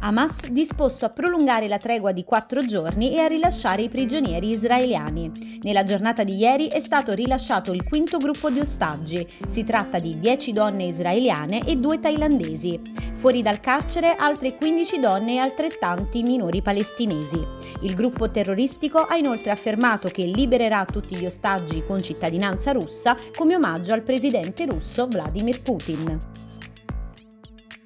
Hamas disposto a prolungare la tregua di quattro giorni e a rilasciare i prigionieri israeliani. Nella giornata di ieri è stato rilasciato il quinto gruppo di ostaggi. Si tratta di 10 donne israeliane e due thailandesi. Fuori dal carcere altre 15 donne e altrettanti minori palestinesi. Il gruppo terroristico ha inoltre affermato che libererà tutti gli ostaggi con cittadinanza russa come omaggio al presidente russo Vladimir Putin.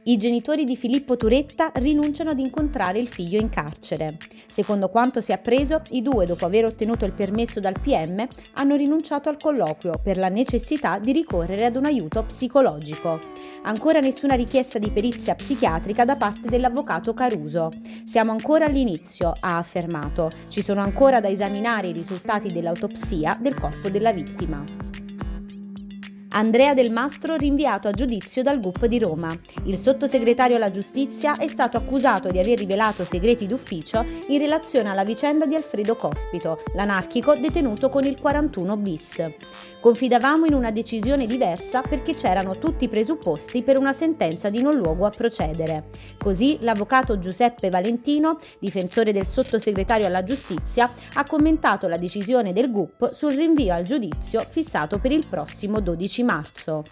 I genitori di Filippo Turetta rinunciano ad incontrare il figlio in carcere. Secondo quanto si è appreso, i due, dopo aver ottenuto il permesso dal PM, hanno rinunciato al colloquio per la necessità di ricorrere ad un aiuto psicologico. Ancora nessuna richiesta di perizia psichiatrica da parte dell'avvocato Caruso. Siamo ancora all'inizio, ha affermato. Ci sono ancora da esaminare i risultati dell'autopsia del corpo della vittima. Andrea Del Mastro rinviato a giudizio dal GUP di Roma. Il sottosegretario alla giustizia è stato accusato di aver rivelato segreti d'ufficio in relazione alla vicenda di Alfredo Cospito, l'anarchico detenuto con il 41 bis. Confidavamo in una decisione diversa perché c'erano tutti i presupposti per una sentenza di non luogo a procedere. Così l'avvocato Giuseppe Valentino, difensore del sottosegretario alla giustizia, ha commentato la decisione del GUP sul rinvio al giudizio fissato per il prossimo 12 marzo.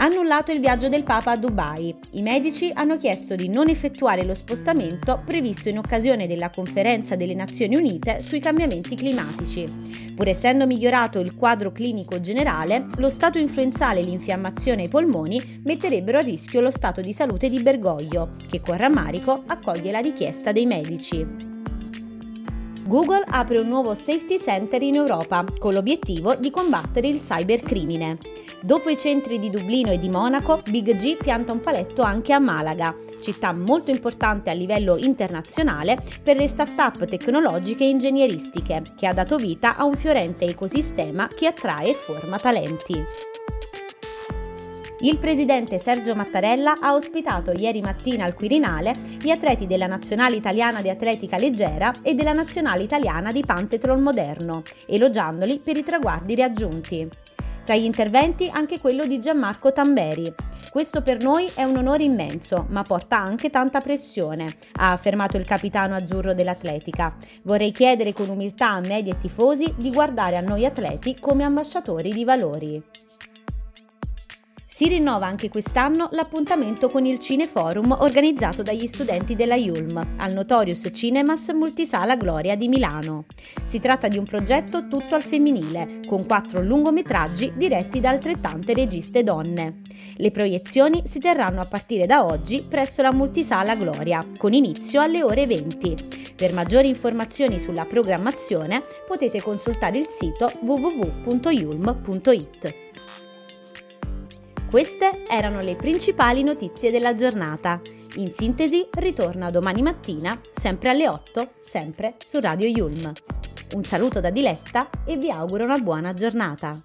Annullato il viaggio del Papa a Dubai. I medici hanno chiesto di non effettuare lo spostamento previsto in occasione della conferenza delle Nazioni Unite sui cambiamenti climatici. Pur essendo migliorato il quadro clinico generale, lo stato influenzale e l'infiammazione ai polmoni metterebbero a rischio lo stato di salute di Bergoglio, che con rammarico accoglie la richiesta dei medici. Google apre un nuovo safety center in Europa con l'obiettivo di combattere il cybercrimine. Dopo i centri di Dublino e di Monaco, Big G pianta un paletto anche a Malaga, città molto importante a livello internazionale per le start-up tecnologiche e ingegneristiche, che ha dato vita a un fiorente ecosistema che attrae e forma talenti. Il presidente Sergio Mattarella ha ospitato ieri mattina al Quirinale gli atleti della Nazionale Italiana di Atletica Leggera e della Nazionale Italiana di Pantetron Moderno, elogiandoli per i traguardi raggiunti. Tra gli interventi anche quello di Gianmarco Tamberi. Questo per noi è un onore immenso, ma porta anche tanta pressione, ha affermato il capitano azzurro dell'atletica. Vorrei chiedere con umiltà a media e tifosi di guardare a noi atleti come ambasciatori di valori. Si rinnova anche quest'anno l'appuntamento con il Cineforum organizzato dagli studenti della Yulm al Notorious Cinemas Multisala Gloria di Milano. Si tratta di un progetto tutto al femminile, con quattro lungometraggi diretti da altrettante registe donne. Le proiezioni si terranno a partire da oggi presso la Multisala Gloria, con inizio alle ore 20. Per maggiori informazioni sulla programmazione potete consultare il sito www.yulm.it. Queste erano le principali notizie della giornata. In sintesi, ritorna domani mattina, sempre alle 8, sempre su Radio Yulm. Un saluto da Diletta e vi auguro una buona giornata.